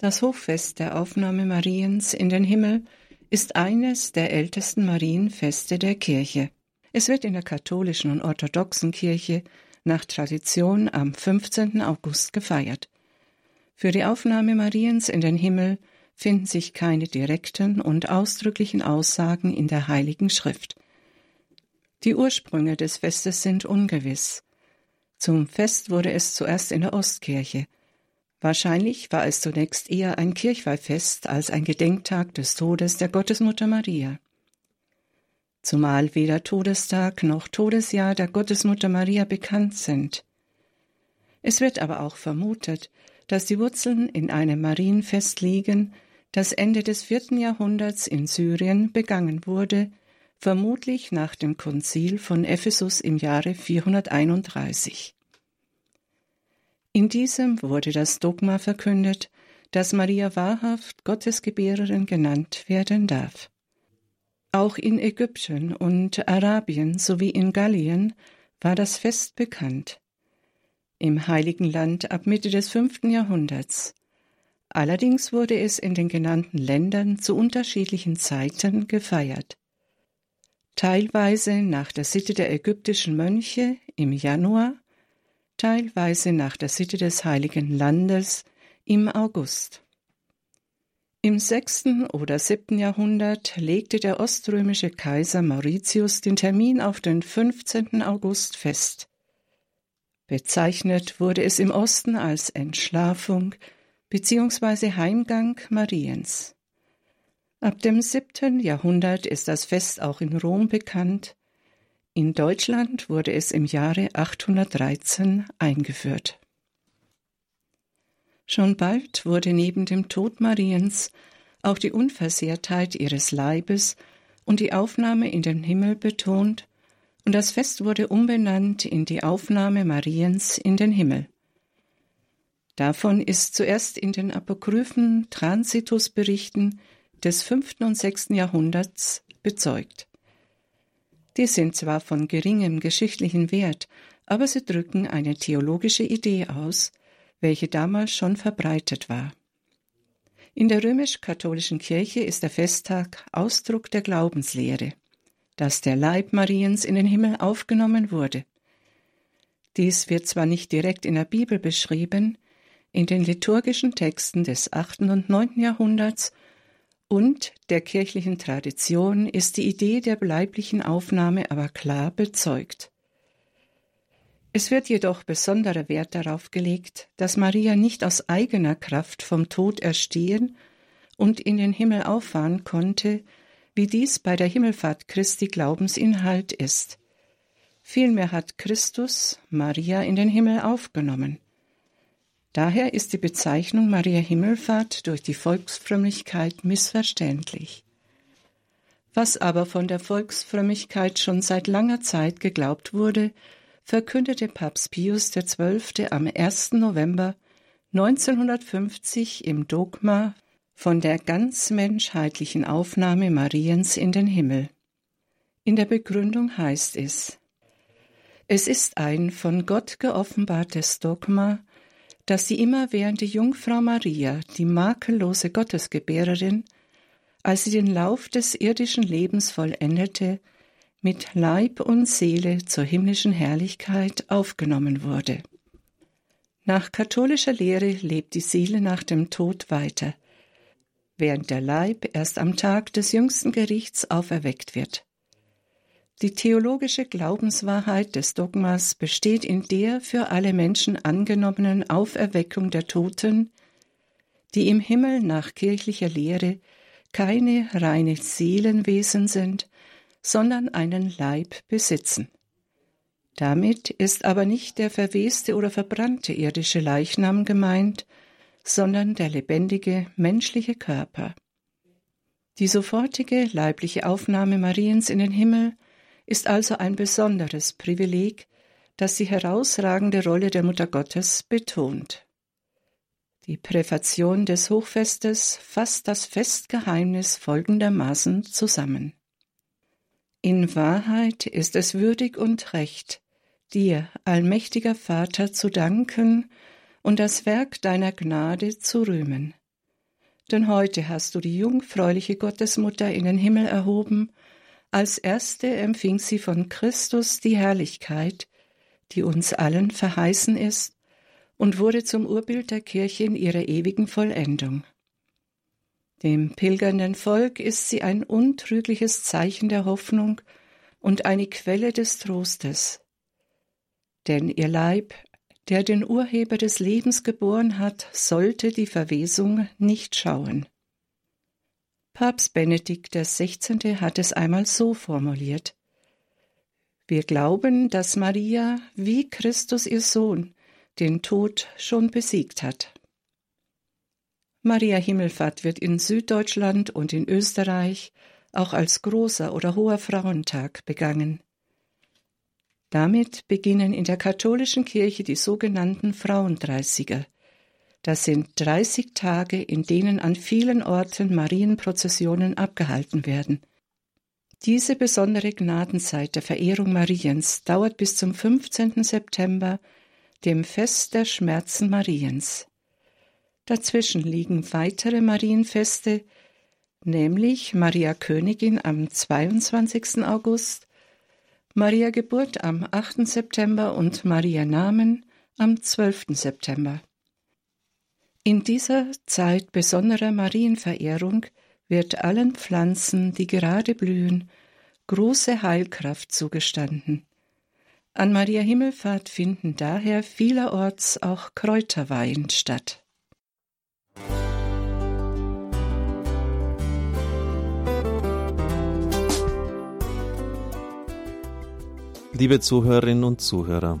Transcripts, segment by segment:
Das Hochfest der Aufnahme Mariens in den Himmel ist eines der ältesten Marienfeste der Kirche. Es wird in der katholischen und orthodoxen Kirche nach Tradition am 15. August gefeiert. Für die Aufnahme Mariens in den Himmel finden sich keine direkten und ausdrücklichen Aussagen in der Heiligen Schrift. Die Ursprünge des Festes sind ungewiss. Zum Fest wurde es zuerst in der Ostkirche. Wahrscheinlich war es zunächst eher ein Kirchweihfest als ein Gedenktag des Todes der Gottesmutter Maria. Zumal weder Todestag noch Todesjahr der Gottesmutter Maria bekannt sind. Es wird aber auch vermutet, dass die Wurzeln in einem Marienfest liegen, das Ende des vierten Jahrhunderts in Syrien begangen wurde, vermutlich nach dem Konzil von Ephesus im Jahre 431. In diesem wurde das Dogma verkündet, dass Maria wahrhaft Gottesgebärerin genannt werden darf. Auch in Ägypten und Arabien sowie in Gallien war das Fest bekannt. Im Heiligen Land ab Mitte des fünften Jahrhunderts Allerdings wurde es in den genannten Ländern zu unterschiedlichen Zeiten gefeiert. Teilweise nach der Sitte der ägyptischen Mönche im Januar, teilweise nach der Sitte des Heiligen Landes im August. Im sechsten oder siebten Jahrhundert legte der oströmische Kaiser Mauritius den Termin auf den 15. August fest. Bezeichnet wurde es im Osten als Entschlafung, beziehungsweise Heimgang Mariens. Ab dem siebten Jahrhundert ist das Fest auch in Rom bekannt. In Deutschland wurde es im Jahre 813 eingeführt. Schon bald wurde neben dem Tod Mariens auch die Unversehrtheit ihres Leibes und die Aufnahme in den Himmel betont, und das Fest wurde umbenannt in die Aufnahme Mariens in den Himmel. Davon ist zuerst in den apokryphen Transitusberichten des fünften und sechsten Jahrhunderts bezeugt. Die sind zwar von geringem geschichtlichen Wert, aber sie drücken eine theologische Idee aus, welche damals schon verbreitet war. In der römisch-katholischen Kirche ist der Festtag Ausdruck der Glaubenslehre, dass der Leib Mariens in den Himmel aufgenommen wurde. Dies wird zwar nicht direkt in der Bibel beschrieben, in den liturgischen Texten des achten und neunten Jahrhunderts und der kirchlichen Tradition ist die Idee der bleiblichen Aufnahme aber klar bezeugt. Es wird jedoch besonderer Wert darauf gelegt, dass Maria nicht aus eigener Kraft vom Tod erstehen und in den Himmel auffahren konnte, wie dies bei der Himmelfahrt Christi Glaubensinhalt ist. Vielmehr hat Christus Maria in den Himmel aufgenommen. Daher ist die Bezeichnung Maria Himmelfahrt durch die Volksfrömmigkeit missverständlich. Was aber von der Volksfrömmigkeit schon seit langer Zeit geglaubt wurde, verkündete Papst Pius XII. am 1. November 1950 im Dogma von der ganz menschheitlichen Aufnahme Mariens in den Himmel. In der Begründung heißt es, es ist ein von Gott geoffenbartes Dogma, dass die immerwährende Jungfrau Maria, die makellose Gottesgebärerin, als sie den Lauf des irdischen Lebens vollendete, mit Leib und Seele zur himmlischen Herrlichkeit aufgenommen wurde. Nach katholischer Lehre lebt die Seele nach dem Tod weiter, während der Leib erst am Tag des jüngsten Gerichts auferweckt wird. Die theologische Glaubenswahrheit des Dogmas besteht in der für alle Menschen angenommenen Auferweckung der Toten, die im Himmel nach kirchlicher Lehre keine reine Seelenwesen sind, sondern einen Leib besitzen. Damit ist aber nicht der verweste oder verbrannte irdische Leichnam gemeint, sondern der lebendige menschliche Körper. Die sofortige leibliche Aufnahme Mariens in den Himmel ist also ein besonderes Privileg, das die herausragende Rolle der Mutter Gottes betont. Die Präfation des Hochfestes fasst das Festgeheimnis folgendermaßen zusammen. In Wahrheit ist es würdig und recht, dir, allmächtiger Vater, zu danken und das Werk deiner Gnade zu rühmen. Denn heute hast du die jungfräuliche Gottesmutter in den Himmel erhoben, als erste empfing sie von Christus die Herrlichkeit, die uns allen verheißen ist, und wurde zum Urbild der Kirche in ihrer ewigen Vollendung. Dem pilgernden Volk ist sie ein untrügliches Zeichen der Hoffnung und eine Quelle des Trostes. Denn ihr Leib, der den Urheber des Lebens geboren hat, sollte die Verwesung nicht schauen. Papst Benedikt XVI. hat es einmal so formuliert. Wir glauben, dass Maria, wie Christus ihr Sohn, den Tod schon besiegt hat. Maria Himmelfahrt wird in Süddeutschland und in Österreich auch als großer oder hoher Frauentag begangen. Damit beginnen in der katholischen Kirche die sogenannten Frauendreißiger. Das sind 30 Tage, in denen an vielen Orten Marienprozessionen abgehalten werden. Diese besondere Gnadenzeit der Verehrung Mariens dauert bis zum 15. September, dem Fest der Schmerzen Mariens. Dazwischen liegen weitere Marienfeste, nämlich Maria Königin am 22. August, Maria Geburt am 8. September und Maria Namen am 12. September. In dieser Zeit besonderer Marienverehrung wird allen Pflanzen, die gerade blühen, große Heilkraft zugestanden. An Maria Himmelfahrt finden daher vielerorts auch Kräuterweihen statt. Liebe Zuhörerinnen und Zuhörer,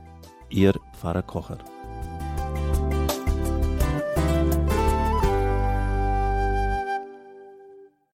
Ihr Pfarrer Kocher.